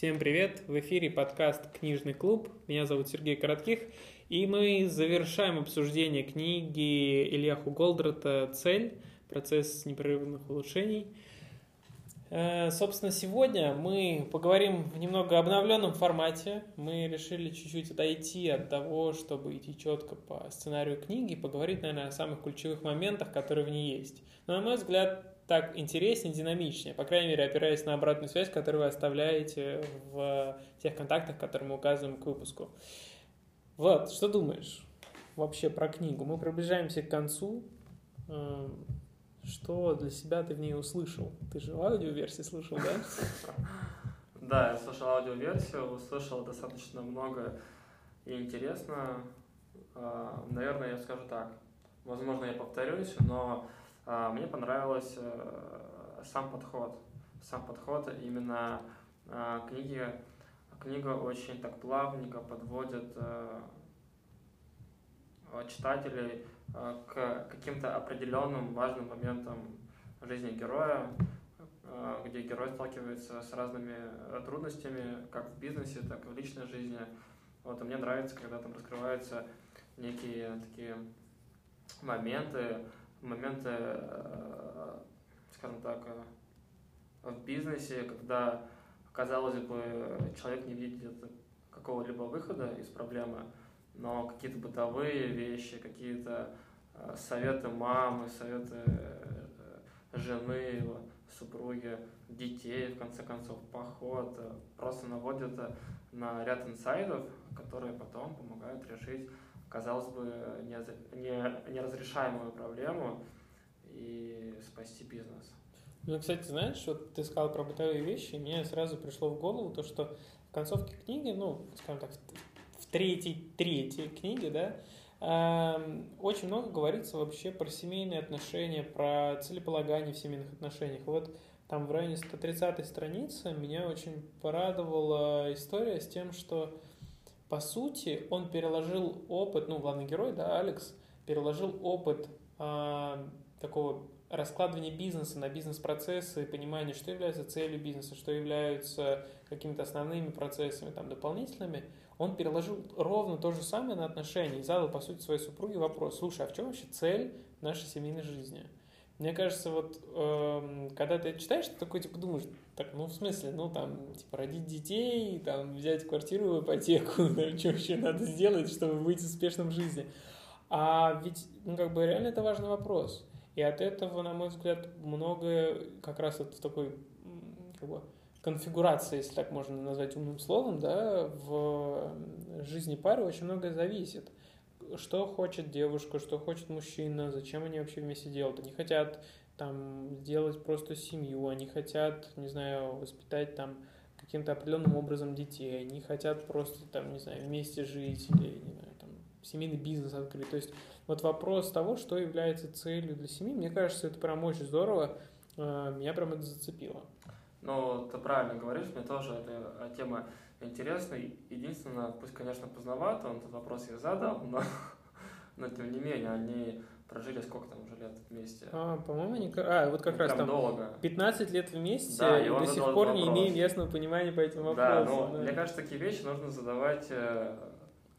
Всем привет! В эфире подкаст «Книжный клуб». Меня зовут Сергей Коротких. И мы завершаем обсуждение книги Ильяху Голдрата «Цель. Процесс непрерывных улучшений». Э, собственно, сегодня мы поговорим в немного обновленном формате. Мы решили чуть-чуть отойти от того, чтобы идти четко по сценарию книги, поговорить, наверное, о самых ключевых моментах, которые в ней есть. Но, на мой взгляд, так интереснее, динамичнее, по крайней мере, опираясь на обратную связь, которую вы оставляете в тех контактах, которые мы указываем к выпуску. Вот, что думаешь вообще про книгу? Мы приближаемся к концу. Эм, что для себя ты в ней услышал? Ты же аудиоверсии слышал, да? Да, я слышал аудиоверсию, услышал достаточно много и интересно. А, наверное, я скажу так. Возможно, я повторюсь, но мне понравился э, сам подход. Сам подход именно а, книги. Книга очень так плавненько подводит э, читателей э, к каким-то определенным важным моментам жизни героя, где герой сталкивается с разными трудностями, как в бизнесе, так и в личной жизни. Вот, и мне нравится, когда там раскрываются некие такие моменты, моменты, э, скажем так, э, в бизнесе, когда, казалось бы, человек не видит какого-либо выхода из проблемы, но какие-то бытовые вещи, какие-то э, советы мамы, советы жены, супруги, детей, в конце концов, поход, просто наводят на ряд инсайдов, которые потом помогают решить казалось бы, неразрешаемую проблему и спасти бизнес. Ну, кстати, знаешь, вот ты сказал про бытовые вещи, и мне сразу пришло в голову то, что в концовке книги, ну, скажем так, в третьей, третьей книге, да, эм, очень много говорится вообще про семейные отношения, про целеполагание в семейных отношениях. Вот там в районе 130 страницы меня очень порадовала история с тем, что по сути, он переложил опыт, ну, главный герой, да, Алекс, переложил опыт э, такого раскладывания бизнеса на бизнес-процессы, понимания, что является целью бизнеса, что являются какими-то основными процессами, там, дополнительными, он переложил ровно то же самое на отношения и задал, по сути, своей супруге вопрос, слушай, а в чем вообще цель нашей семейной жизни? Мне кажется, вот э, когда ты читаешь, ты такой типа думаешь, так, ну в смысле, ну там, типа родить детей, там взять квартиру в ипотеку, там, что вообще надо сделать, чтобы быть успешным в жизни. А ведь, ну как бы реально это важный вопрос. И от этого, на мой взгляд, многое как раз вот в такой как бы, конфигурации, если так можно назвать умным словом, да, в жизни пары очень многое зависит что хочет девушка, что хочет мужчина, зачем они вообще вместе делают. Они хотят там сделать просто семью, они хотят, не знаю, воспитать там каким-то определенным образом детей, они хотят просто там, не знаю, вместе жить или, не знаю, там, семейный бизнес открыть. То есть вот вопрос того, что является целью для семьи, мне кажется, это прям очень здорово, э, меня прям это зацепило. Ну, ты правильно говоришь, мне тоже эта тема интересный. Единственное, пусть, конечно, поздновато, он этот вопрос я задал, но, но тем не менее, они прожили сколько там уже лет вместе? А, по-моему, они... А, вот как ну, раз там долго. 15 лет вместе, да, и, и до сих пор вопрос. не имеем ясного понимания по этим вопросам. Да, ну, да. мне кажется, такие вещи нужно задавать э,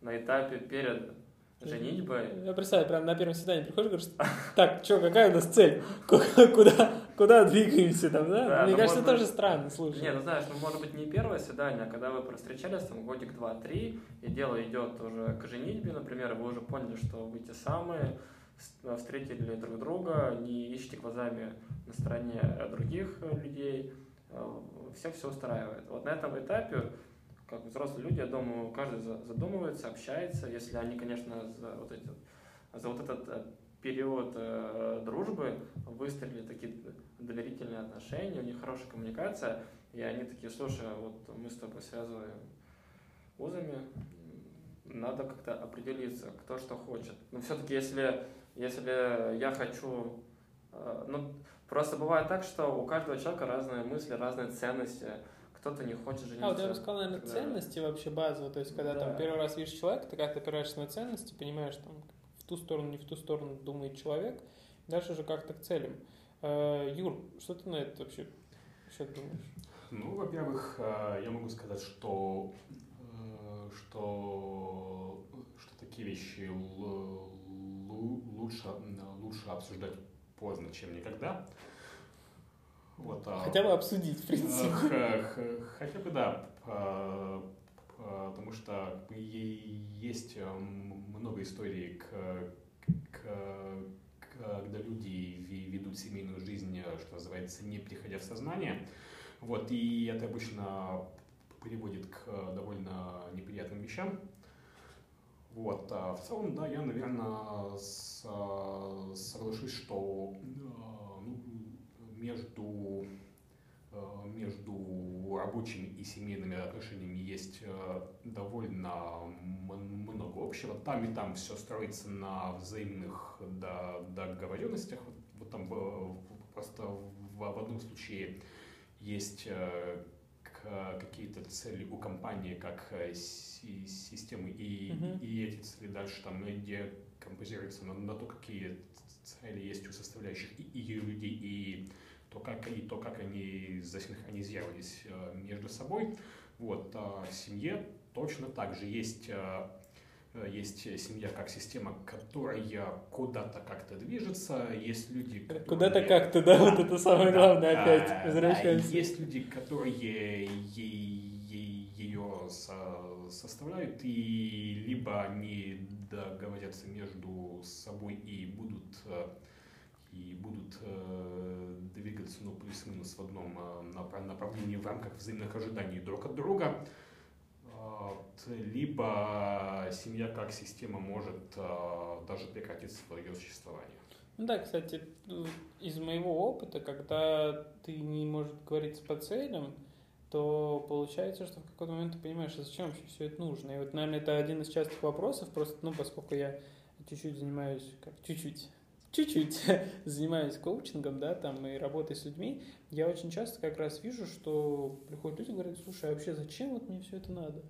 на этапе перед женитьбой. Я представляю, прям на первом свидании приходишь и говоришь, так, что, какая у нас цель? Куда, куда двигаемся там, да? да Мне кажется, тоже быть... странно, слушай. Не, ну знаешь, ну может быть не первое свидание, а когда вы встречались там годик, два, три, и дело идет уже к женитьбе, например, вы уже поняли, что вы те самые, встретили друг друга, не ищите глазами на стороне других людей, все все устраивает. Вот на этом этапе как взрослые люди, я думаю, каждый задумывается, общается, если они, конечно, за вот, эти, за вот этот э, период э, дружбы выстроили такие доверительные отношения, у них хорошая коммуникация, и они такие, слушай, а вот мы с тобой связываем узами, надо как-то определиться, кто что хочет. Но все-таки, если, если я хочу... Э, ну, просто бывает так, что у каждого человека разные мысли, разные ценности, кто-то не хочет жениться. А, вот я бы сказал, наверное, когда... ценности вообще базово. То есть, когда да. там первый раз видишь человека, ты как-то опираешься на ценности, понимаешь, там, в ту сторону, не в ту сторону думает человек, дальше уже как-то к целям. Э, Юр, что ты на это вообще, вообще думаешь? Ну, во-первых, э, я могу сказать, что, э, что, что такие вещи лучше, лучше обсуждать поздно, чем никогда. Вот, а Хотя бы обсудить, в принципе. Хотя бы да, потому что есть много историй, когда люди ведут семейную жизнь, что называется, не приходя в сознание. Вот, и это обычно приводит к довольно неприятным вещам. Вот, а в целом, да, я, наверное, с, соглашусь, что э, ну, между, э, между рабочими и семейными отношениями есть э, довольно много общего. Там и там все строится на взаимных договоренностях. Вот там просто в одном случае есть какие-то цели у компании как системы, и, uh-huh. и эти цели дальше там декомпозируются на, на то, какие цели есть у составляющих и, и людей, и то, как, и то, как они засинхронизировались э, между собой. Вот, а в семье точно так же есть, э, есть семья как система, которая куда-то как-то движется, есть люди, которые... Куда-то как-то, да, вот это самое главное да, опять, возвращаемся. Да, есть люди, которые ее составляют, и либо они договорятся между собой и будут э, и будут э, двигаться ну, плюс-минус в одном э, направлении в рамках взаимных ожиданий друг от друга, либо семья как система может даже прекратить свое существование. Ну да, кстати, из моего опыта, когда ты не можешь говорить по целям, то получается, что в какой-то момент ты понимаешь, а зачем вообще все это нужно. И вот, наверное, это один из частых вопросов, просто, ну, поскольку я чуть-чуть занимаюсь, как чуть-чуть, чуть-чуть занимаюсь коучингом, да, там, и работой с людьми, я очень часто как раз вижу, что приходят люди и говорят, слушай, а вообще зачем вот мне все это надо?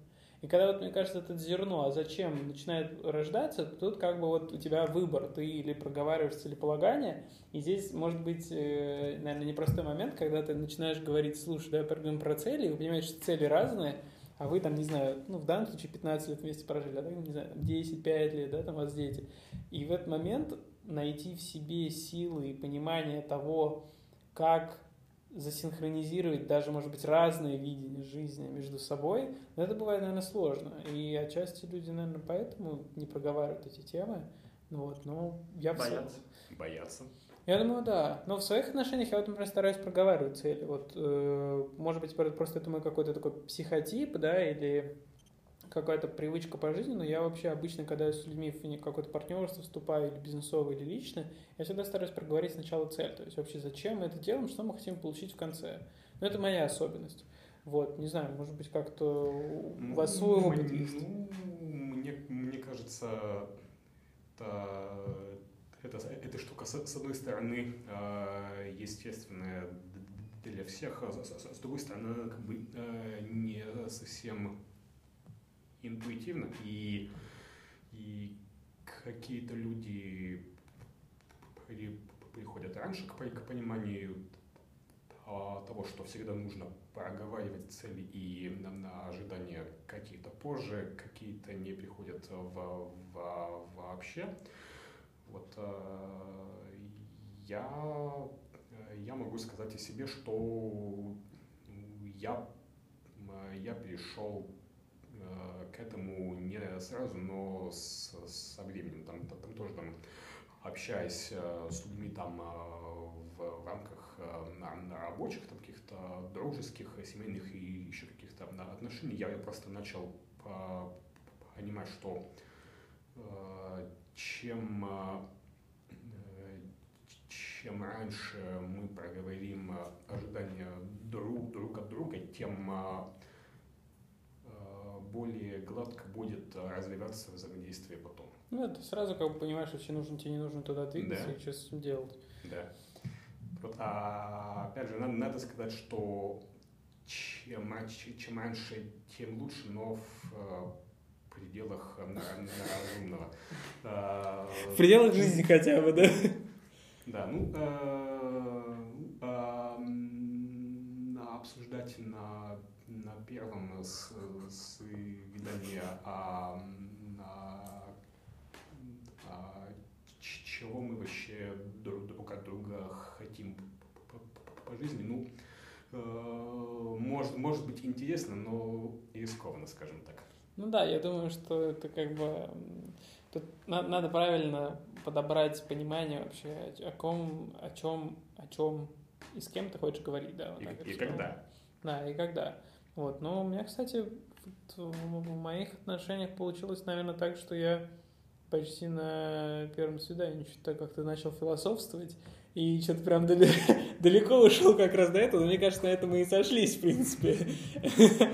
И когда вот, мне кажется, это зерно, а зачем начинает рождаться, тут как бы вот у тебя выбор, ты или проговариваешь целеполагание, и здесь может быть, э, наверное, непростой момент, когда ты начинаешь говорить, слушай, давай поговорим про цели, и вы понимаете, что цели разные, а вы там, не знаю, ну, в данном случае 15 лет вместе прожили, а так, не знаю, 10-5 лет, да, там у вас дети. И в этот момент найти в себе силы и понимание того, как засинхронизировать даже, может быть, разные видения жизни между собой, но это бывает, наверное, сложно. И отчасти люди, наверное, поэтому не проговаривают эти темы. Ну вот, но я Боятся. Боятся. Я думаю, да. Но в своих отношениях я вот, например, стараюсь проговаривать цели. Вот, э, может быть, просто это мой какой-то такой психотип, да, или какая-то привычка по жизни, но я вообще обычно, когда с людьми в какое-то партнерство вступаю, или бизнесовое, или личное, я всегда стараюсь проговорить сначала цель, то есть вообще зачем мы это делаем, что мы хотим получить в конце. Но это моя особенность. Вот, не знаю, может быть, как-то у вас свой ну, опыт есть? Ну, мне, мне кажется, это, это, эта штука, с, одной стороны, э, естественная для всех, а с, другой стороны, как бы э, не совсем интуитивно, и, и какие-то люди при, приходят раньше к, к пониманию того, что всегда нужно проговаривать цели и на, на ожидания какие-то позже, какие-то не приходят в, в, вообще. Вот э, я, я могу сказать о себе, что я, я пришел Э, к этому не сразу, но с, со временем. Там, там, тоже там, общаясь э, с людьми там э, в, в рамках на, на рабочих, там, каких-то дружеских, семейных и еще каких-то отношений, я просто начал понимать, что чем чем раньше мы проговорим ожидания друг, друг от друга, тем более гладко будет э, развиваться взаимодействие потом. Ну, это сразу как бы понимаешь, вообще нужно тебе, не нужно туда двигаться да. и что с этим делать. Да. Вот, а опять же, надо, надо сказать, что чем, чем раньше, тем лучше, но в э, пределах на разумного. В пределах жизни хотя бы, да? Да, ну, обсуждать на, на первом свидании, а, а, а, чего мы вообще друг, друг от друга хотим по, по, по жизни, ну, э, может, может быть интересно, но рискованно, скажем так. Ну да, я думаю, что это как бы тут надо правильно подобрать понимание вообще о ком, о чем, о чем и с кем ты хочешь говорить, да. Вот и, и когда. Да, и когда. Вот, но у меня, кстати, в моих отношениях получилось, наверное, так, что я почти на первом свидании что-то как-то начал философствовать, и что-то прям далеко ушел как раз до этого. Мне кажется, на этом мы и сошлись, в принципе.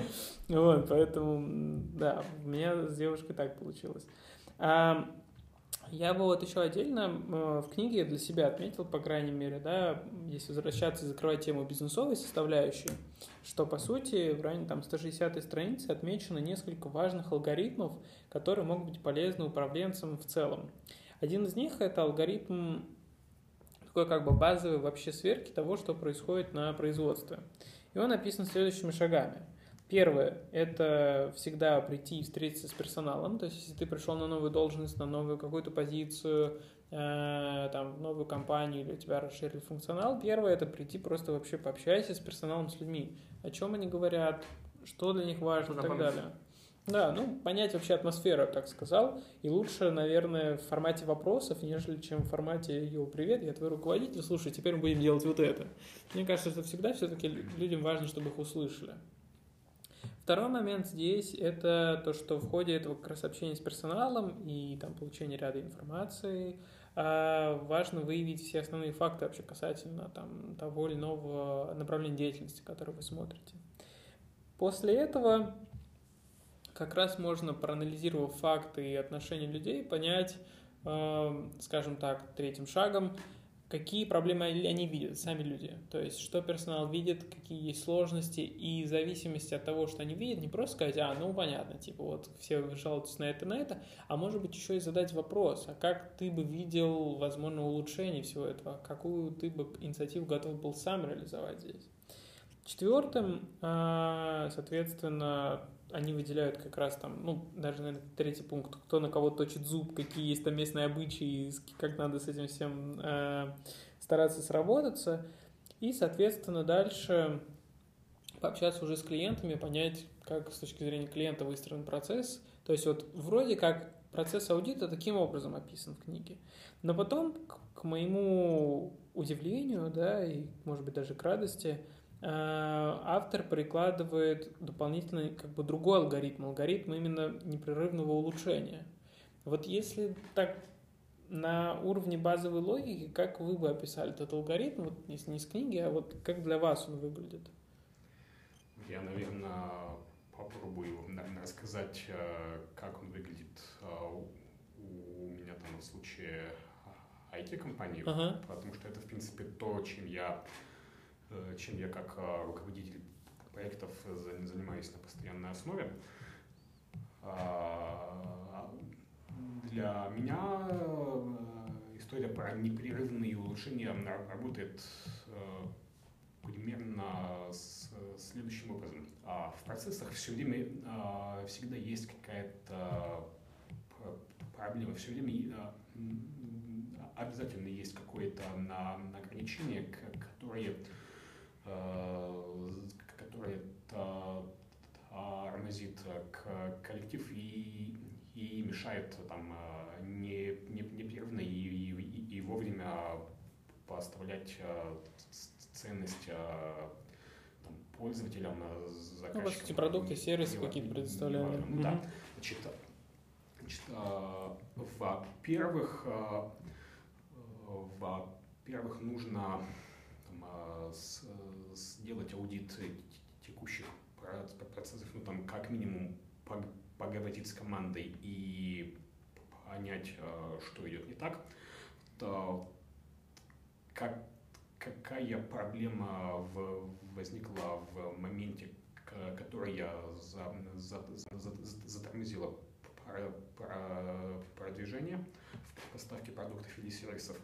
Вот, поэтому, да, у меня с девушкой так получилось. Я бы вот еще отдельно э, в книге для себя отметил, по крайней мере, да, если возвращаться и закрывать тему бизнесовой составляющей, что, по сути, в районе там 160 страницы отмечено несколько важных алгоритмов, которые могут быть полезны управленцам в целом. Один из них – это алгоритм такой как бы базовый вообще сверки того, что происходит на производстве. И он описан следующими шагами – Первое – это всегда прийти и встретиться с персоналом. То есть, если ты пришел на новую должность, на новую какую-то позицию, э, там, в новую компанию или у тебя расширили функционал, первое – это прийти просто вообще пообщайся с персоналом, с людьми. О чем они говорят, что для них важно и так далее. Да, ну, понять вообще атмосферу, так сказал. И лучше, наверное, в формате вопросов, нежели чем в формате «Йоу, привет, я твой руководитель, слушай, теперь мы будем делать вот это». Мне кажется, что всегда все-таки людям важно, чтобы их услышали. Второй момент здесь – это то, что в ходе этого как раз общения с персоналом и там, получения ряда информации а, важно выявить все основные факты вообще касательно там, того или иного направления деятельности, которое вы смотрите. После этого как раз можно, проанализировав факты и отношения людей, понять, а, скажем так, третьим шагом, какие проблемы они видят, сами люди. То есть, что персонал видит, какие есть сложности, и в зависимости от того, что они видят, не просто сказать, а, ну, понятно, типа, вот все жалуются на это, на это, а может быть еще и задать вопрос, а как ты бы видел, возможно, улучшение всего этого, какую ты бы инициативу готов был сам реализовать здесь. Четвертым, а, соответственно, они выделяют как раз там, ну, даже, наверное, третий пункт, кто на кого точит зуб, какие есть там местные обычаи, как надо с этим всем э, стараться сработаться. И, соответственно, дальше пообщаться уже с клиентами, понять, как с точки зрения клиента выстроен процесс. То есть вот вроде как процесс аудита таким образом описан в книге. Но потом, к, моему удивлению, да, и, может быть, даже к радости, автор прикладывает дополнительно как бы другой алгоритм, алгоритм именно непрерывного улучшения. Вот если так на уровне базовой логики, как вы бы описали этот алгоритм, вот если не с книги, а вот как для вас он выглядит? Я, наверное, попробую рассказать, э, как он выглядит э, у меня там в случае IT-компании, ага. потому что это, в принципе, то, чем я Э, чем я как э, руководитель проектов занимаюсь на постоянной основе. А, для меня э, история про непрерывные улучшения работает примерно с следующим образом. А, в процессах все время всегда есть какая-то проблема, все время обязательно есть какое-то ограничение, которое Э, который тормозит коллектив и, и мешает там э, не, не, непрерывно и, и, и вовремя поставлять э, ценность там, пользователям, заказчикам. Ну, по сути, продукты, сервисы какие-то предоставляли. Ну, да. Значит, значит, во-первых, во-первых, нужно сделать аудит текущих процессов, ну там как минимум поговорить с командой и понять, э, что идет не так, то как, какая проблема в, возникла в моменте, который я за, за, за, затормозила продвижение в поставке продуктов или сервисов.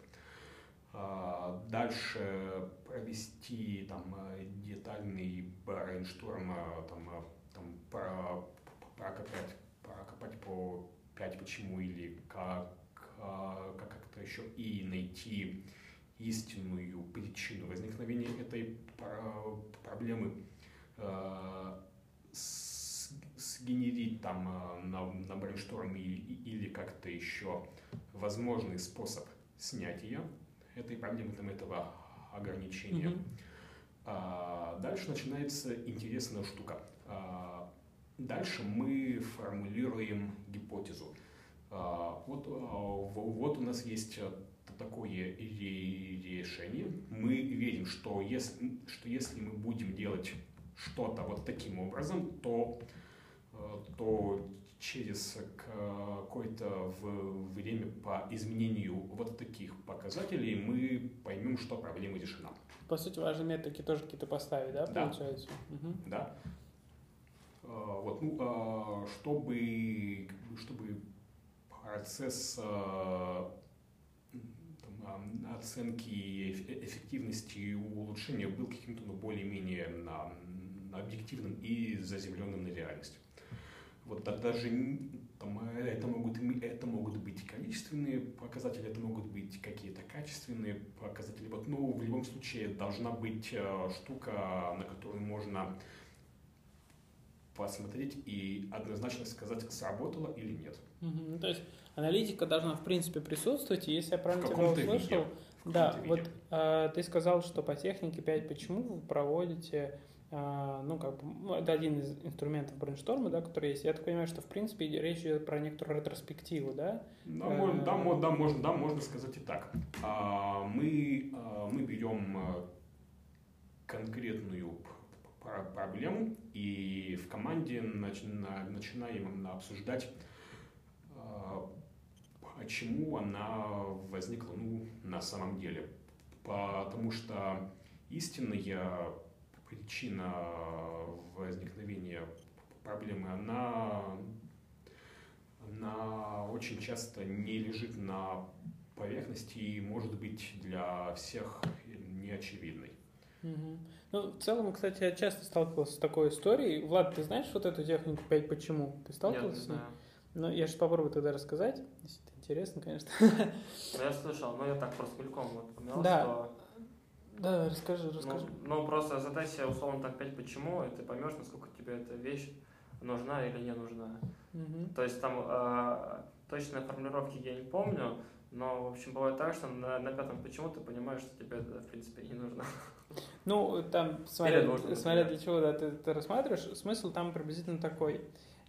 А, дальше провести там детальный брейншторм, там, там про, прокопать, прокопать по 5 почему или как, как как-то еще и найти истинную причину возникновения этой проблемы, сгенерить там на, на брейншторме или как-то еще возможный способ снятия этой проблемы, там, этого ограничения. А, дальше начинается интересная штука. А, дальше мы формулируем гипотезу. А, вот, а, вот у нас есть такое решение. Мы верим, что если, что если мы будем делать что-то вот таким образом, то, э, то через какое-то время по изменению вот таких показателей мы поймем, что проблема решена. По сути, важные метрики тоже какие-то поставить, да, да. получается? Угу. Да. А, вот, ну, а, чтобы, чтобы процесс а, там, оценки эффективности и улучшения был каким-то ну, более-менее объективным и заземленным на реальность. Вот даже там, это, могут, это могут быть количественные показатели, это могут быть какие-то качественные показатели. Вот, ну, в любом случае должна быть э, штука, на которую можно посмотреть и однозначно сказать, сработало или нет. Угу. То есть аналитика должна в принципе присутствовать, и если я правильно тебя услышал, виде. да, вот э, ты сказал, что по технике 5 почему вы проводите ну, как бы, ну, это один из инструментов брейншторма, да, который есть. Я так понимаю, что, в принципе, речь идет про некоторую ретроспективу, да? Да, э, можно, да, да, можно, да, можно сказать и так. А, мы, а, мы берем конкретную проблему и в команде начинаем обсуждать, почему она возникла ну, на самом деле. Потому что истинная причина возникновения проблемы, она, она очень часто не лежит на поверхности и может быть для всех неочевидной. Угу. Ну, в целом, кстати, я часто сталкивался с такой историей. Влад, ты знаешь вот эту технику 5 почему? Ты сталкивался с ней? Ну, я сейчас попробую тогда рассказать. Если это интересно, конечно. Ну, я слышал, но я так просто мельком вот понял, да. что да, расскажи, расскажи. Ну, ну просто задай себе условно так пять почему, и ты поймешь, насколько тебе эта вещь нужна или не нужна. Угу. То есть там э, точной формулировки я не помню, но, в общем, бывает так, что на, на пятом почему ты понимаешь, что тебе это, в принципе, не нужно. Ну, там, смотря, нужно, смотря для чего да, ты, ты рассматриваешь, смысл там приблизительно такой.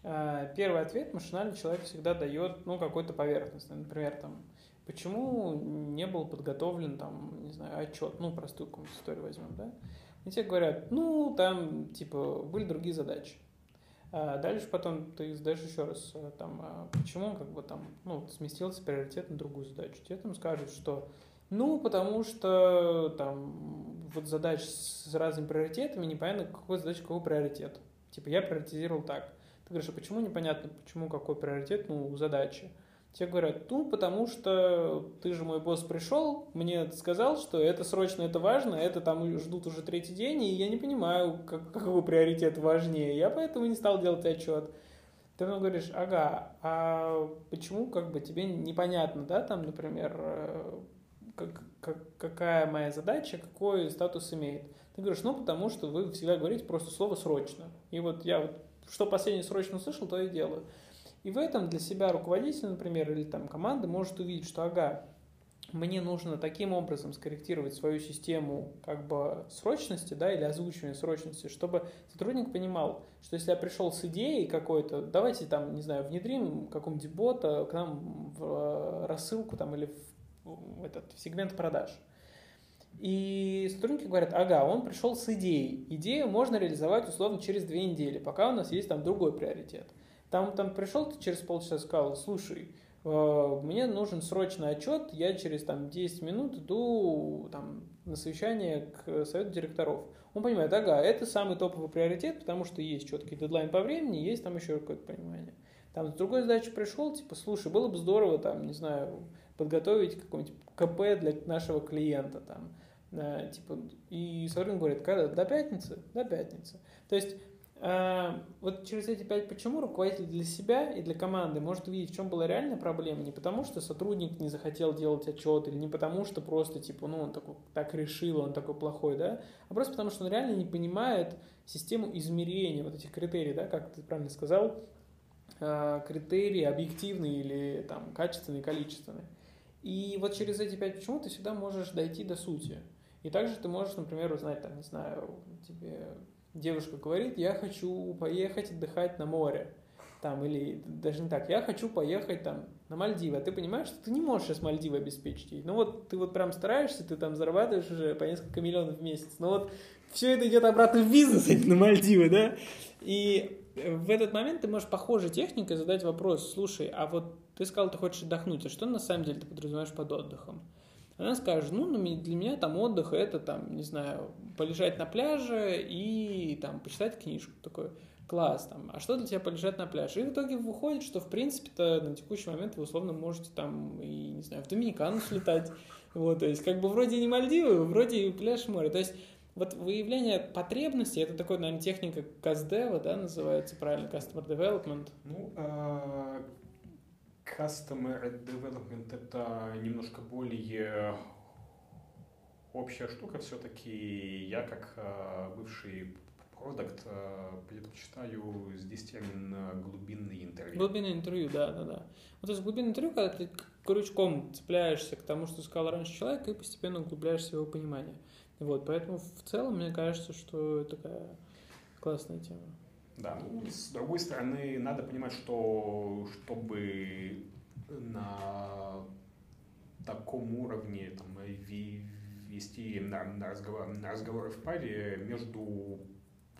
Э, первый ответ машинально человек всегда дает, ну, какой-то поверхностный. Например, там, Почему не был подготовлен, там, не знаю, отчет, ну, простую какую-нибудь историю возьмем, да? И тебе говорят, ну, там, типа, были другие задачи. А дальше потом ты задаешь еще раз, э, там, а почему, как бы, там, ну, сместился приоритет на другую задачу. Тебе там скажут, что, ну, потому что, там, вот задач с разными приоритетами, непонятно, какой задача какой приоритет. Типа, я приоритизировал так. Ты говоришь, а почему непонятно, почему какой приоритет, ну, у задачи? Тебе говорят, ну, потому что ты же мой босс пришел, мне сказал, что это срочно, это важно, это там ждут уже третий день, и я не понимаю, как, какой приоритет важнее. Я поэтому не стал делать отчет. Ты мне говоришь, ага, а почему как бы тебе непонятно, да, там, например, э, как, как, какая моя задача, какой статус имеет. Ты говоришь, ну, потому что вы всегда говорите просто слово «срочно». И вот я вот что последнее срочно услышал, то и делаю. И в этом для себя руководитель, например, или там команда может увидеть, что ага, мне нужно таким образом скорректировать свою систему как бы срочности, да, или озвучивания срочности, чтобы сотрудник понимал, что если я пришел с идеей какой-то, давайте там, не знаю, внедрим какого-нибудь бота к нам в э, рассылку там или в, этот в сегмент продаж. И сотрудники говорят, ага, он пришел с идеей. Идею можно реализовать условно через две недели, пока у нас есть там другой приоритет. Там, там пришел ты через полчаса сказал, слушай, э, мне нужен срочный отчет, я через там 10 минут иду там, на совещание к совету директоров. Он понимает, ага, это самый топовый приоритет, потому что есть четкий дедлайн по времени, есть там еще какое-то понимание. Там с другой задачей пришел, типа, слушай, было бы здорово, там, не знаю, подготовить какой-нибудь КП для нашего клиента, там, э, типа, и сотрудник говорит, когда? До пятницы? До пятницы. То есть вот через эти пять почему руководитель для себя и для команды может увидеть, в чем была реальная проблема, не потому что сотрудник не захотел делать отчет, или не потому что просто, типа, ну, он такой, так решил, он такой плохой, да, а просто потому что он реально не понимает систему измерения вот этих критерий, да, как ты правильно сказал, а, критерии объективные или там качественные, количественные. И вот через эти пять почему ты всегда можешь дойти до сути. И также ты можешь, например, узнать, там, не знаю, тебе девушка говорит, я хочу поехать отдыхать на море. Там, или даже не так, я хочу поехать там на Мальдивы. А ты понимаешь, что ты не можешь сейчас Мальдивы обеспечить ей. Ну вот ты вот прям стараешься, ты там зарабатываешь уже по несколько миллионов в месяц. Но вот все это идет обратно в бизнес, а на Мальдивы, да? И в этот момент ты можешь похожей техникой задать вопрос, слушай, а вот ты сказал, ты хочешь отдохнуть, а что на самом деле ты подразумеваешь под отдыхом? Она скажет, ну, для меня там отдых это там, не знаю, полежать на пляже и там почитать книжку. Такой, класс, там, а что для тебя полежать на пляже? И в итоге выходит, что, в принципе-то, на текущий момент вы условно можете там, и, не знаю, в Доминикану слетать. Вот, то есть, как бы вроде не Мальдивы, вроде и пляж море. То есть, вот выявление потребностей, это такой, наверное, техника каздева, да, называется правильно, customer development. Ну, а, Customer Development это немножко более общая штука все-таки. Я как э, бывший продукт э, предпочитаю здесь термин э, глубинный интервью. Глубинное интервью, да, да, да. Вот из глубинное интервью, когда ты крючком цепляешься к тому, что сказал раньше человек, и постепенно углубляешься в его понимание. Вот, поэтому в целом мне кажется, что такая классная тема. Да, ну, с другой стороны, надо понимать, что чтобы на таком уровне там, вести на, на, разговор, на разговоры в паре между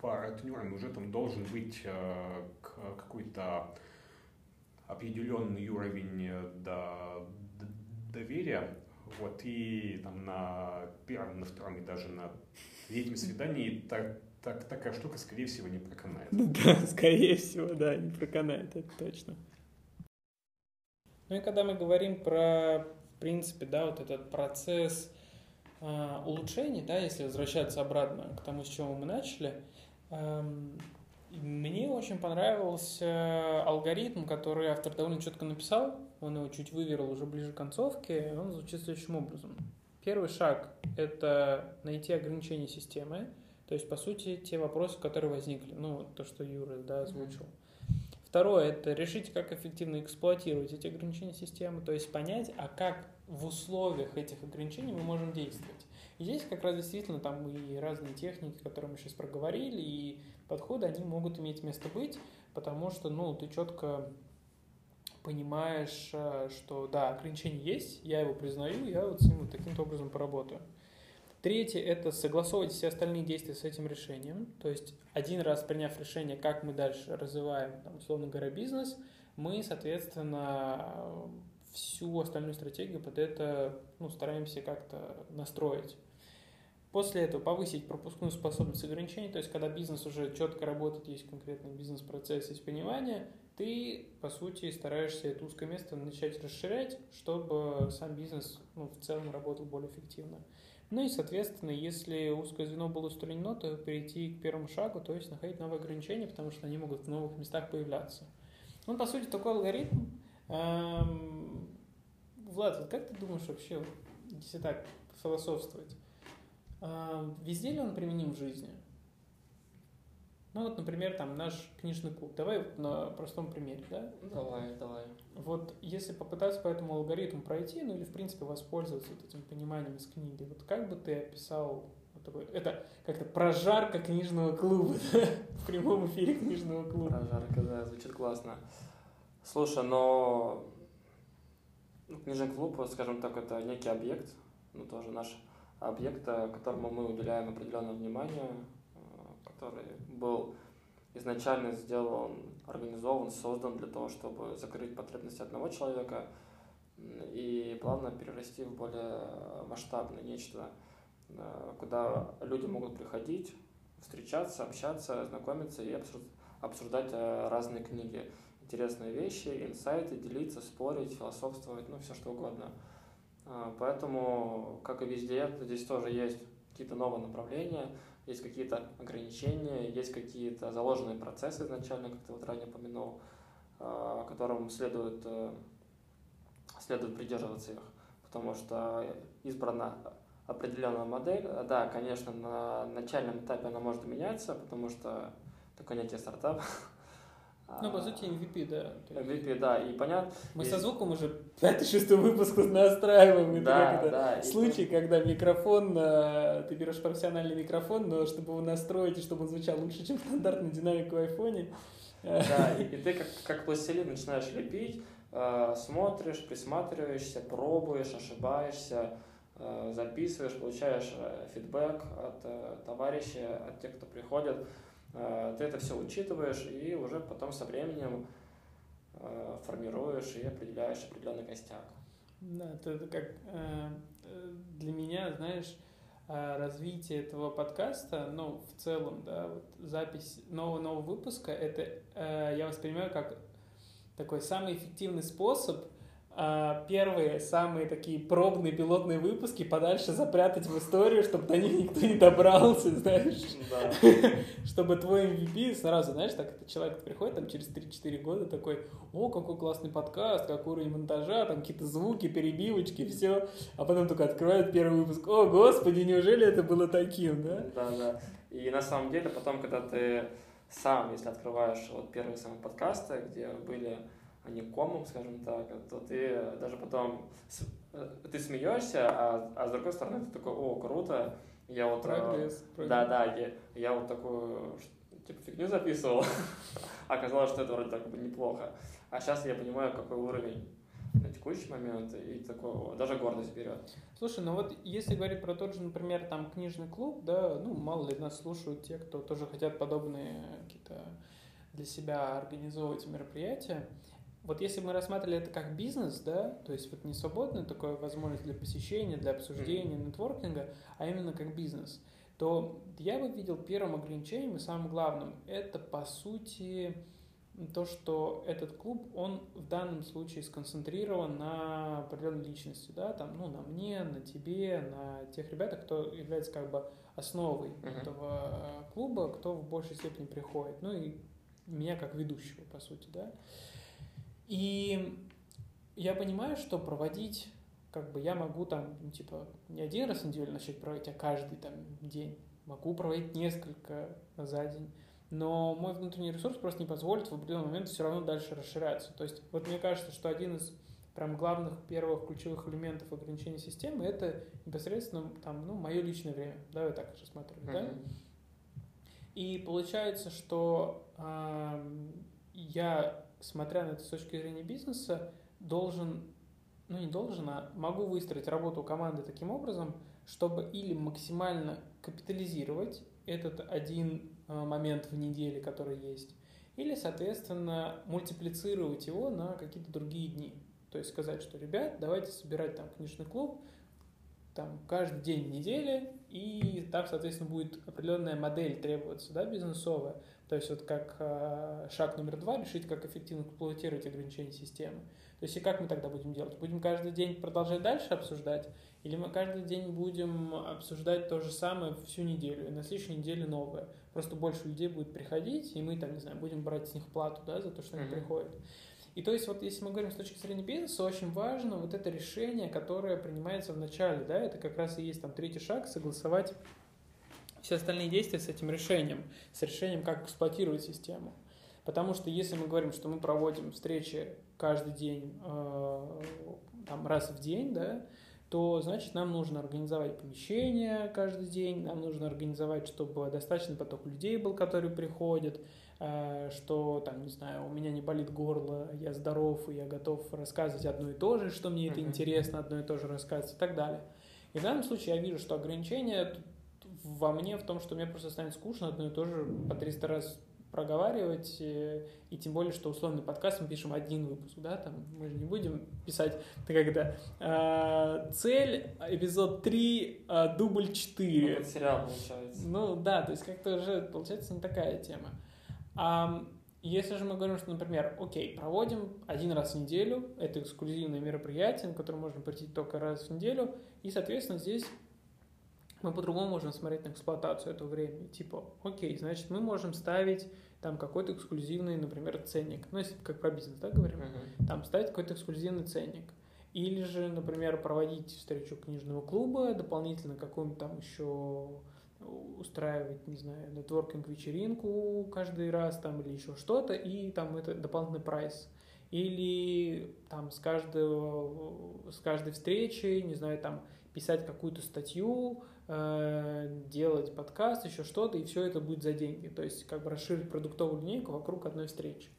партнерами уже там должен быть э, какой-то определенный уровень до, доверия. Вот, и там на первом, на втором и даже на третьем свидании так, так, такая штука, скорее всего, не проканает. Да, скорее всего, да, не проканает, это точно. Ну и когда мы говорим про, в принципе, да, вот этот процесс э, улучшений, да, если возвращаться обратно к тому, с чего мы начали, э, мне очень понравился алгоритм, который автор довольно четко написал. Он его чуть выверил уже ближе к концовке. Он звучит следующим образом. Первый шаг – это найти ограничения системы. То есть, по сути, те вопросы, которые возникли. Ну, то, что Юра да, озвучил. Второе – это решить, как эффективно эксплуатировать эти ограничения системы, то есть понять, а как в условиях этих ограничений мы можем действовать. И здесь как раз действительно там и разные техники, которые мы сейчас проговорили, и подходы, они могут иметь место быть, потому что, ну, ты четко понимаешь, э, что да, ограничение есть, я его признаю, я вот с ним вот таким образом поработаю. Третье – это согласовывать все остальные действия с этим решением. То есть один раз приняв решение, как мы дальше развиваем, там, условно говоря, бизнес, мы, соответственно, всю остальную стратегию под это ну, стараемся как-то настроить. После этого повысить пропускную способность ограничений, то есть когда бизнес уже четко работает, есть конкретный бизнес-процесс, есть понимание, ты, по сути, стараешься это узкое место начать расширять, чтобы сам бизнес ну, в целом работал более эффективно. Ну и, соответственно, если узкое звено было устранено, то перейти к первому шагу, то есть находить новые ограничения, потому что они могут в новых местах появляться. Ну, по сути, такой алгоритм. Эм... Влад, вот как ты думаешь вообще, если так философствовать, эм... везде ли он применим в жизни? Ну вот, например, там наш книжный клуб. Давай вот на простом примере, да? Давай, давай. Вот если попытаться по этому алгоритму пройти, ну или в принципе воспользоваться вот этим пониманием из книги, вот как бы ты описал вот такой, это как-то прожарка книжного клуба, в прямом эфире книжного клуба. Прожарка, да, звучит классно. Слушай, но ну, книжный клуб, скажем так, это некий объект, ну тоже наш объект, которому мы уделяем определенное внимание, который был изначально сделан, организован, создан для того, чтобы закрыть потребности одного человека и плавно перерасти в более масштабное нечто, э, куда люди могут приходить, встречаться, общаться, знакомиться и обсуждать э, разные книги, интересные вещи, инсайты, делиться, спорить, философствовать, ну, все что угодно. Э, поэтому, как и везде, здесь тоже есть какие-то новые направления, есть какие-то ограничения, есть какие-то заложенные процессы изначально, как ты вот ранее упомянул, э, которым следует, следует придерживаться их, потому что избрана определенная модель. Да, конечно, на начальном этапе она может меняться, потому что такое понятие стартап. Ну, по сути, MVP, да. MVP, да, и понятно. Мы со звуком уже пятый-шестой выпуск настраиваем. Да, это да. Случай, и... когда микрофон, э, ты берешь профессиональный микрофон, но чтобы его настроить, и чтобы он звучал лучше, чем стандартный динамик в айфоне. Да, и, и ты как, как пластилин начинаешь лепить, э, смотришь, присматриваешься, пробуешь, ошибаешься, э, записываешь, получаешь фидбэк от товарищей, от тех, кто приходит Э, ты это все учитываешь и уже потом со временем э, формируешь и определяешь определенный костяк. Да, это, это как э, для меня, знаешь, развитие этого подкаста, ну, в целом, да, вот запись нового нового выпуска, это я воспринимаю как такой самый эффективный способ первые, самые такие пробные пилотные выпуски подальше запрятать в историю, чтобы до них никто не добрался, знаешь. Да. чтобы твой MVP сразу, знаешь, так этот человек приходит там через 3-4 года такой, о, какой классный подкаст, какой уровень монтажа, там какие-то звуки, перебивочки, все. А потом только открывает первый выпуск, о, господи, неужели это было таким, да? Да, да. И на самом деле потом, когда ты сам, если открываешь вот первые самые подкасты, где были а не комом, скажем так, то ты даже потом э, ты смеешься, а, а с другой стороны ты такой, о, круто, я вот... Э, прогресс. Да, да, я, я вот такую типа фигню записывал, оказалось, что это вроде так бы неплохо. А сейчас я понимаю, какой уровень на текущий момент, и такой, даже гордость берет. Слушай, ну вот если говорить про тот же, например, там книжный клуб, да, ну мало ли нас слушают те, кто тоже хотят подобные какие-то для себя организовывать мероприятия вот если мы рассматривали это как бизнес, да, то есть вот не свободная такая возможность для посещения, для обсуждения, нетворкинга, а именно как бизнес, то я бы видел первым ограничением и самым главным, это по сути то, что этот клуб, он в данном случае сконцентрирован на определенной личности, да, там, ну, на мне, на тебе, на тех ребятах, кто является как бы основой uh-huh. этого клуба, кто в большей степени приходит, ну и меня как ведущего, по сути, да. И я понимаю, что проводить, как бы я могу там, ну, типа, не один раз в неделю начать проводить, а каждый там день. Могу проводить несколько за день. Но мой внутренний ресурс просто не позволит в определенный момент все равно дальше расширяться. То есть вот мне кажется, что один из прям главных первых ключевых элементов ограничения системы это непосредственно там, ну, мое личное время. Да, я так рассматриваю, mm-hmm. да? И получается, что э, я смотря на это с точки зрения бизнеса, должен, ну не должен, а могу выстроить работу команды таким образом, чтобы или максимально капитализировать этот один э, момент в неделе, который есть, или, соответственно, мультиплицировать его на какие-то другие дни. То есть сказать, что, ребят, давайте собирать там книжный клуб, там каждый день недели, и там, соответственно, будет определенная модель требоваться, да, бизнесовая, то есть вот как э, шаг номер два решить, как эффективно эксплуатировать ограничения системы. То есть и как мы тогда будем делать? Будем каждый день продолжать дальше обсуждать? Или мы каждый день будем обсуждать то же самое всю неделю, и на следующей неделе новое? Просто больше людей будет приходить, и мы там, не знаю, будем брать с них плату, да, за то, что они mm-hmm. приходят. И то есть вот если мы говорим с точки зрения бизнеса, очень важно вот это решение, которое принимается в начале, да, это как раз и есть там третий шаг, согласовать все остальные действия с этим решением, с решением, как эксплуатировать систему. Потому что если мы говорим, что мы проводим встречи каждый день, э, там, раз в день, да, то значит нам нужно организовать помещение каждый день, нам нужно организовать, чтобы достаточный поток людей был, которые приходят, э, что там, не знаю, у меня не болит горло, я здоров, и я готов рассказывать одно и то же, что мне это интересно, одно и то же рассказывать и так далее. И в данном случае я вижу, что ограничения во мне в том, что мне просто станет скучно одно и то же по 300 раз проговаривать, э, и тем более, что условный подкаст мы пишем один выпуск, да, там мы же не будем писать, когда э, цель, эпизод 3, э, дубль 4. Ну, сериал получается. Ну да, то есть как-то уже получается не такая тема. А если же мы говорим, что, например, окей, проводим один раз в неделю, это эксклюзивное мероприятие, на которое можно прийти только раз в неделю, и, соответственно, здесь мы по-другому можем смотреть на эксплуатацию этого времени. Типа, окей, значит, мы можем ставить там какой-то эксклюзивный, например, ценник. Ну, если как про бизнес, да, говорим, uh-huh. там ставить какой-то эксклюзивный ценник. Или же, например, проводить встречу книжного клуба, дополнительно какую-нибудь там еще устраивать, не знаю, нетворкинг-вечеринку каждый раз там или еще что-то, и там это дополнительный прайс. Или там с, каждого, с каждой встречи, не знаю, там писать какую-то статью, делать подкаст, еще что-то, и все это будет за деньги. То есть как бы расширить продуктовую линейку вокруг одной встречи.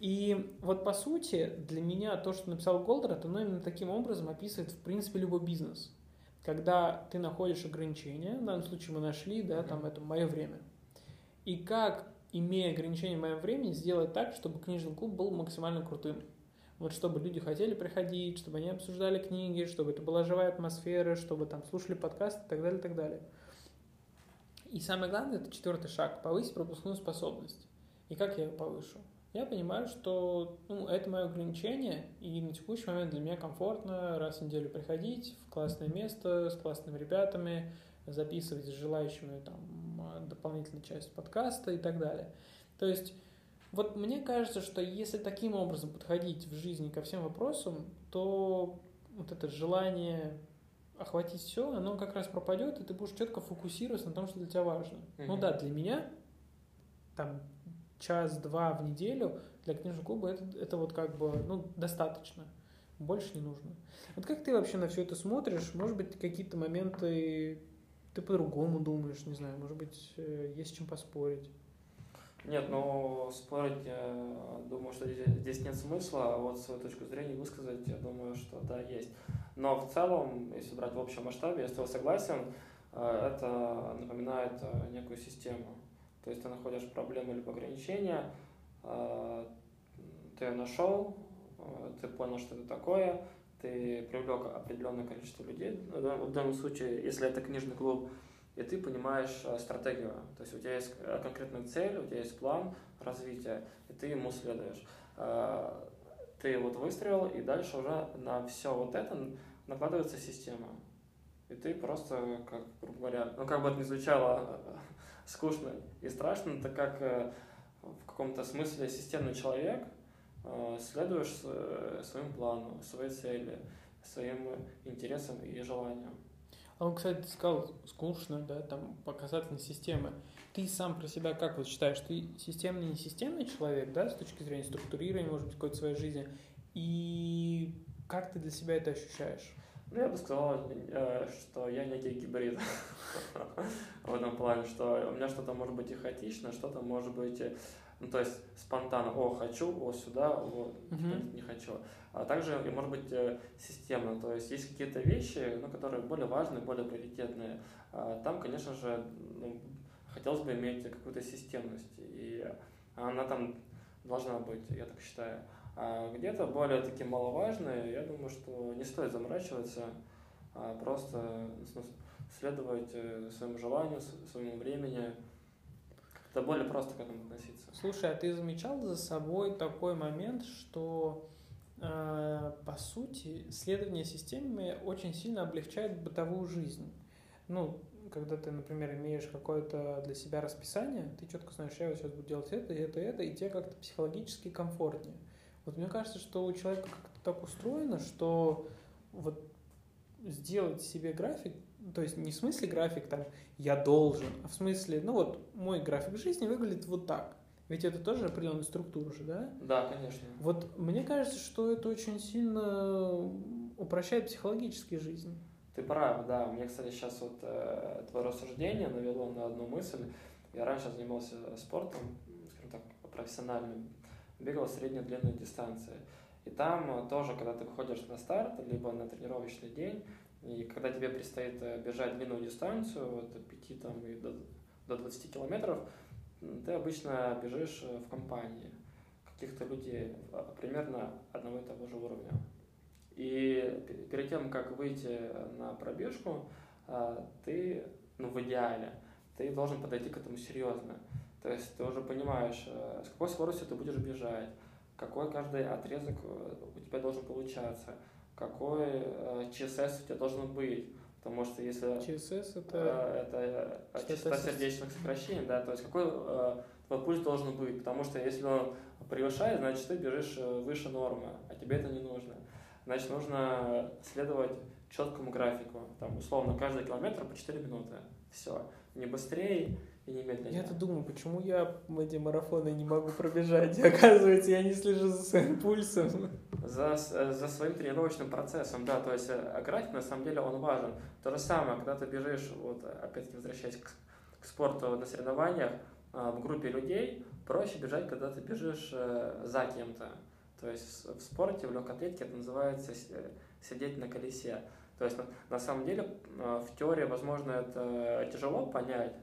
И вот по сути для меня то, что написал Голдер, оно именно таким образом описывает в принципе любой бизнес когда ты находишь ограничения, в данном случае мы нашли, да, там это мое время. И как, имея ограничения в моем времени, сделать так, чтобы книжный клуб был максимально крутым. Вот чтобы люди хотели приходить, чтобы они обсуждали книги, чтобы это была живая атмосфера, чтобы там слушали подкасты и так далее, и так далее. И самое главное, это четвертый шаг, повысить пропускную способность. И как я ее повышу? я понимаю, что ну, это мое ограничение, и на текущий момент для меня комфортно раз в неделю приходить в классное место с классными ребятами, записывать с желающими там дополнительную часть подкаста и так далее. То есть вот мне кажется, что если таким образом подходить в жизни ко всем вопросам, то вот это желание охватить все, оно как раз пропадет, и ты будешь четко фокусироваться на том, что для тебя важно. Mm-hmm. Ну да, для меня там час-два в неделю для книжного клуба это, это вот как бы ну, достаточно. Больше не нужно. Вот как ты вообще на все это смотришь? Может быть, какие-то моменты ты по-другому думаешь, не знаю, может быть, э, есть чем поспорить? Нет, ну спорить, я думаю, что здесь, нет смысла, а вот свою точку зрения высказать, я думаю, что да, есть. Но в целом, если брать в общем масштабе, я с тобой согласен, э, это напоминает э, некую систему. То есть ты находишь проблему или ограничения, ты ее нашел, ты понял, что это такое, ты привлек определенное количество людей. В данном случае, если это книжный клуб, и ты понимаешь а, стратегию. То есть у тебя есть конкретная цель, у тебя есть план развития, и ты ему следуешь. Ты вот выстроил, и дальше уже на все вот это накладывается система. И ты просто, как, грубо говоря, ну как бы это ни звучало скучно и страшно, так как э, в каком-то смысле системный человек, э, следуешь э, своему плану, своей цели, своим интересам и желаниям. А он, кстати, сказал скучно, да, там, по касательно системы. Ты сам про себя как вот считаешь? Ты системный, не системный человек, да, с точки зрения структурирования, может быть, какой-то своей жизни? И как ты для себя это ощущаешь? Ну, я бы сказал, э, что я некий гибрид в этом плане, что у меня что-то может быть и хаотично, что-то может быть, э, ну, то есть спонтанно, о, хочу, о, сюда, о, не хочу. А также, и может быть, э, системно, то есть есть какие-то вещи, ну, которые более важные, более приоритетные. А там, конечно же, ну, хотелось бы иметь какую-то системность, и она там должна быть, я так считаю. А где-то более такие маловажные, я думаю, что не стоит заморачиваться, а просто следовать э, своему желанию, своему времени, как-то более просто к этому относиться. Слушай, а ты замечал за собой такой момент, что э, по сути следование системе очень сильно облегчает бытовую жизнь? Ну, когда ты, например, имеешь какое-то для себя расписание, ты четко знаешь, я вот сейчас буду делать это, это, это, и тебе как-то психологически комфортнее. Вот мне кажется, что у человека как-то так устроено, что вот сделать себе график, то есть не в смысле график там я должен, а в смысле, ну вот мой график жизни выглядит вот так. Ведь это тоже определенная структура же, да? Да, конечно. Вот мне кажется, что это очень сильно упрощает психологически жизнь. Ты прав, да. Мне, кстати, сейчас вот э, твое рассуждение навело на одну мысль. Я раньше занимался спортом, скажем так, профессиональным бегал среднюю длинную дистанцию. И там тоже, когда ты выходишь на старт, либо на тренировочный день, и когда тебе предстоит э, бежать длинную дистанцию, от 5 там, и до, до 20 километров, ты обычно бежишь в компании каких-то людей примерно одного и того же уровня. И перед тем, как выйти на пробежку, ты, ну, в идеале, ты должен подойти к этому серьезно. То есть ты уже понимаешь, э, с какой скоростью ты будешь бежать, какой каждый отрезок э, у тебя должен получаться, какой ЧСС э, у тебя должен быть. Потому что если... ЧСС это... Это частота сердечных сокращений, да, то есть какой твой пульс должен быть. Потому что если он превышает, значит ты бежишь выше нормы, а тебе это не нужно. Значит, нужно следовать четкому графику. Там, условно, каждый километр по 4 минуты. Все. Не быстрее и не медленнее. Я-то думаю, почему я эти марафоны не могу пробежать. Оказывается, я не слежу за своим пульсом. За, за своим тренировочным процессом, да. То есть э, график, на самом деле, он важен. То же самое, когда ты бежишь, вот опять-таки возвращаясь к, к спорту на соревнованиях, а, в группе людей проще бежать, когда ты бежишь э, за кем-то. То есть в спорте, в легкой атлетике это называется сидеть на колесе. То есть, на, на самом деле, а, в теории, возможно, это тяжело понять,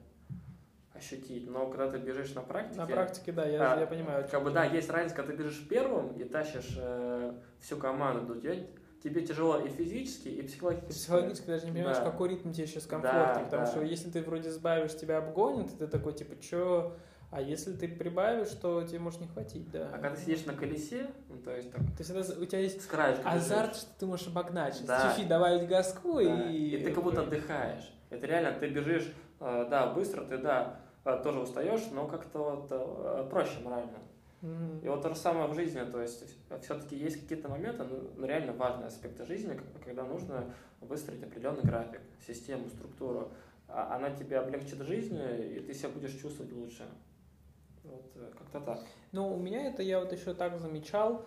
ощутить, но когда ты бежишь на практике... На практике, да, я, а, я понимаю. Как бы, да, есть разница, когда ты бежишь первым и тащишь э, всю команду, тебе, тебе тяжело и физически, и психологически. Психологически даже не понимаешь, да. какой ритм тебе сейчас комфортнее, да, потому да. что если ты вроде сбавишь, тебя обгонят, ты такой, типа, что а если ты прибавишь, то тебе может не хватить, да. А когда ты сидишь на колесе, ну, то есть так... То есть это, у тебя есть азарт, что ты можешь обогнать, да. чуть-чуть добавить газку да. и... И ты как будто отдыхаешь. Это реально, ты бежишь, э, да, быстро, ты, да, э, тоже устаешь, но как-то вот э, проще морально. И вот то же самое в жизни, то есть все-таки есть какие-то моменты, ну, реально важные аспекты жизни, когда нужно выстроить определенный график, систему, структуру. А она тебе облегчит жизнь, и ты себя будешь чувствовать лучше. Вот э, как-то так. Ну, у меня это я вот еще так замечал.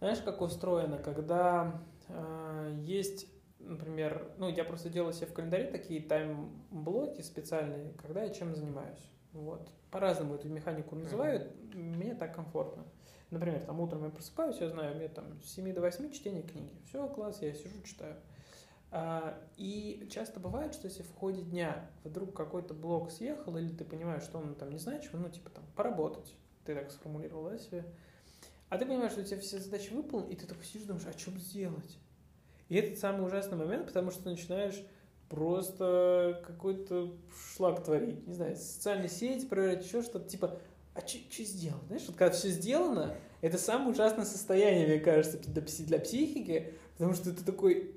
Знаешь, как устроено, когда э, есть, например, ну, я просто делаю себе в календаре такие тайм-блоки специальные, когда я чем занимаюсь. Вот. По-разному эту механику называют, mm-hmm. мне так комфортно. Например, там утром я просыпаюсь, я знаю, мне там с 7 до 8 чтение книги. Все, класс, я сижу, читаю. А, и часто бывает, что если в ходе дня вдруг какой-то блок съехал, или ты понимаешь, что он там не значит, ну, типа там, поработать, ты так сформулировал, да, себе, а ты понимаешь, что у тебя все задачи выполнены, и ты такой сидишь, думаешь, а что сделать? И это самый ужасный момент, потому что ты начинаешь просто какой-то шлак творить, не знаю, социальные сети проверять, еще что-то, типа, а что сделать? Знаешь, вот когда все сделано, это самое ужасное состояние, мне кажется, для, для психики, потому что ты такой,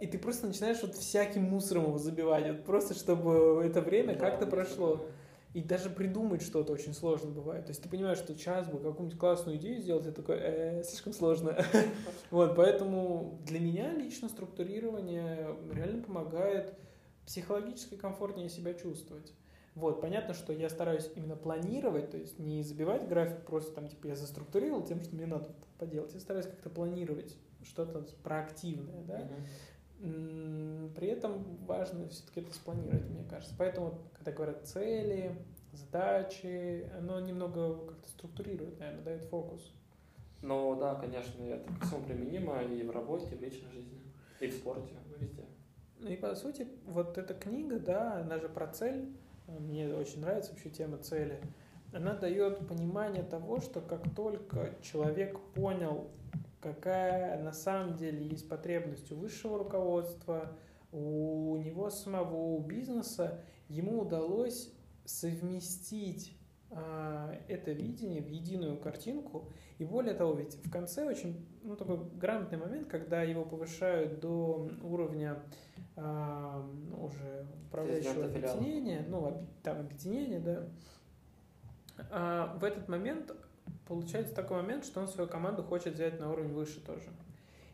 и ты просто начинаешь вот всяким мусором его забивать, вот просто чтобы это время как-то прошло. И даже придумать что-то очень сложно бывает. То есть ты понимаешь, что сейчас бы какую-нибудь классную идею сделать, это такой, э, слишком сложно. Вот, поэтому для меня лично структурирование реально помогает психологически комфортнее себя чувствовать. Вот, понятно, что я стараюсь именно планировать, то есть не забивать график, просто там, типа, я заструктурировал тем, что мне надо поделать. Я стараюсь как-то планировать что-то проактивное, да. Mm-hmm. При этом важно все-таки это спланировать, мне кажется. Поэтому, когда говорят цели, задачи, оно немного как-то структурирует, наверное, дает фокус. Ну да, конечно, это ко всему применимо и в работе, и в личной жизни, и в спорте, везде. Ну и по сути, вот эта книга, да, она же про цель. Мне очень нравится вообще тема цели. Она дает понимание того, что как только человек понял какая на самом деле есть потребность у высшего руководства, у него самого, у бизнеса, ему удалось совместить а, это видение в единую картинку. И более того, ведь в конце очень ну, такой грамотный момент, когда его повышают до уровня а, ну, уже управляющего объединения, ну, там объединения, да, а, в этот момент получается такой момент, что он свою команду хочет взять на уровень выше тоже.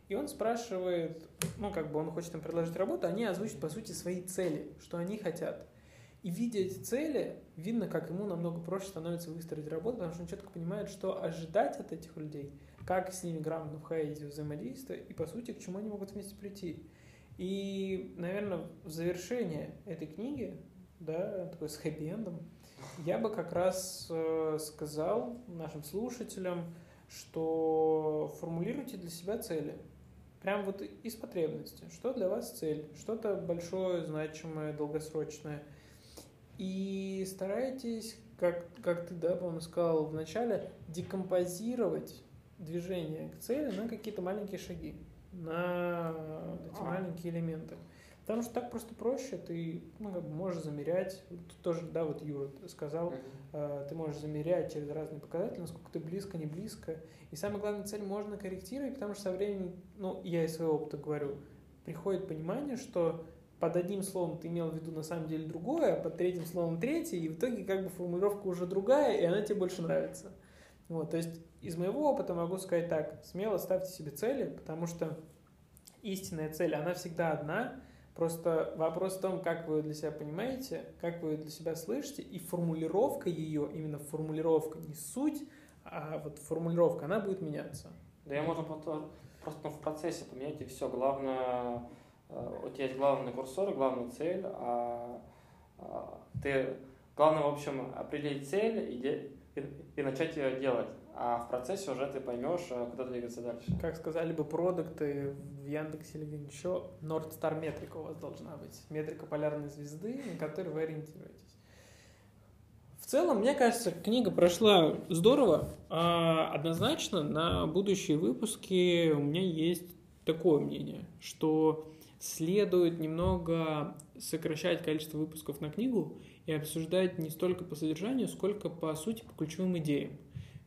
И он спрашивает, ну, как бы он хочет им предложить работу, они озвучат, по сути, свои цели, что они хотят. И видя эти цели, видно, как ему намного проще становится выстроить работу, потому что он четко понимает, что ожидать от этих людей, как с ними грамотно входить в взаимодействие, и, по сути, к чему они могут вместе прийти. И, наверное, в завершение этой книги, да, такой с хэппи-эндом, я бы как раз э, сказал нашим слушателям, что формулируйте для себя цели. Прям вот из потребности. Что для вас цель? Что-то большое, значимое, долгосрочное. И старайтесь как, как ты, да, по-моему, сказал в начале, декомпозировать движение к цели на какие-то маленькие шаги, на эти а. маленькие элементы. Потому что так просто проще, ты ну, как бы можешь замерять, тут тоже, да, вот Юра сказал, э, ты можешь замерять через разные показатели, насколько ты близко, не близко. И самая главная цель можно корректировать, потому что со временем, ну, я из своего опыта говорю, приходит понимание, что под одним словом ты имел в виду на самом деле другое, а под третьим словом третье, и в итоге как бы формулировка уже другая, и она тебе больше нравится. Вот, то есть из моего опыта могу сказать так, смело ставьте себе цели, потому что истинная цель, она всегда одна, просто вопрос в том, как вы для себя понимаете, как вы для себя слышите, и формулировка ее, именно формулировка, не суть, а вот формулировка, она будет меняться. Да, я можно просто, просто в процессе поменять, и все. Главное, э, у тебя есть главный курсор, главная цель, а, а ты, главное, в общем, определить цель и, де, и, и начать ее делать. А в процессе уже ты поймешь, э, куда двигаться дальше. Как сказали бы продукты в Яндексе или где-нибудь еще, North Star метрика у вас должна быть. Метрика полярной звезды, на которой вы ориентируетесь. В целом, мне кажется, книга прошла здорово. А однозначно на будущие выпуски у меня есть такое мнение, что следует немного сокращать количество выпусков на книгу и обсуждать не столько по содержанию, сколько по сути, по ключевым идеям.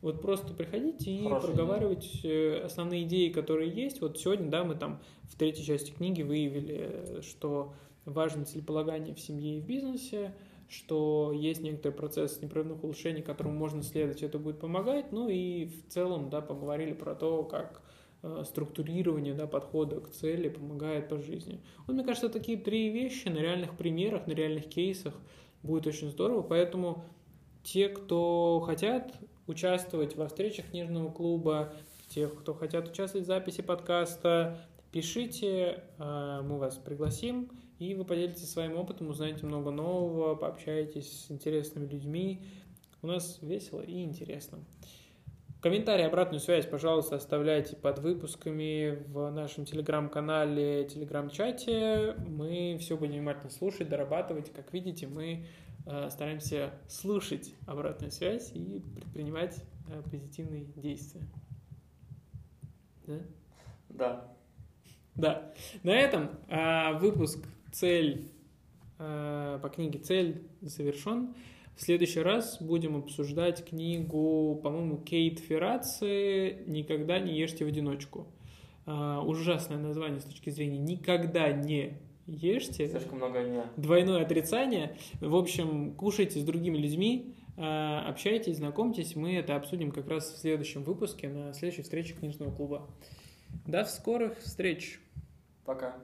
Вот просто приходите и Хорошая проговаривать идея. основные идеи, которые есть. Вот сегодня, да, мы там в третьей части книги выявили, что важно целеполагание в семье и в бизнесе, что есть некоторый процесс непрерывных улучшений, которому можно следовать, это будет помогать. Ну и в целом, да, поговорили про то, как э, структурирование да, подхода к цели помогает по жизни. Вот, мне кажется, такие три вещи на реальных примерах, на реальных кейсах будет очень здорово. Поэтому те, кто хотят участвовать во встречах книжного клуба, тех, кто хотят участвовать в записи подкаста, пишите, э, мы вас пригласим и вы поделитесь своим опытом, узнаете много нового, пообщаетесь с интересными людьми. У нас весело и интересно. Комментарии, обратную связь, пожалуйста, оставляйте под выпусками в нашем телеграм-канале, телеграм-чате. Мы все будем внимательно слушать, дорабатывать. Как видите, мы стараемся слушать обратную связь и предпринимать э, позитивные действия. Да? Да. Да. На этом э, выпуск цель э, по книге «Цель» завершен. В следующий раз будем обсуждать книгу, по-моему, Кейт Ферраци «Никогда не ешьте в одиночку». Э, ужасное название с точки зрения «никогда не ешьте». Слишком много не. Двойное отрицание. В общем, кушайте с другими людьми, э, общайтесь, знакомьтесь. Мы это обсудим как раз в следующем выпуске, на следующей встрече книжного клуба. До скорых встреч! Пока!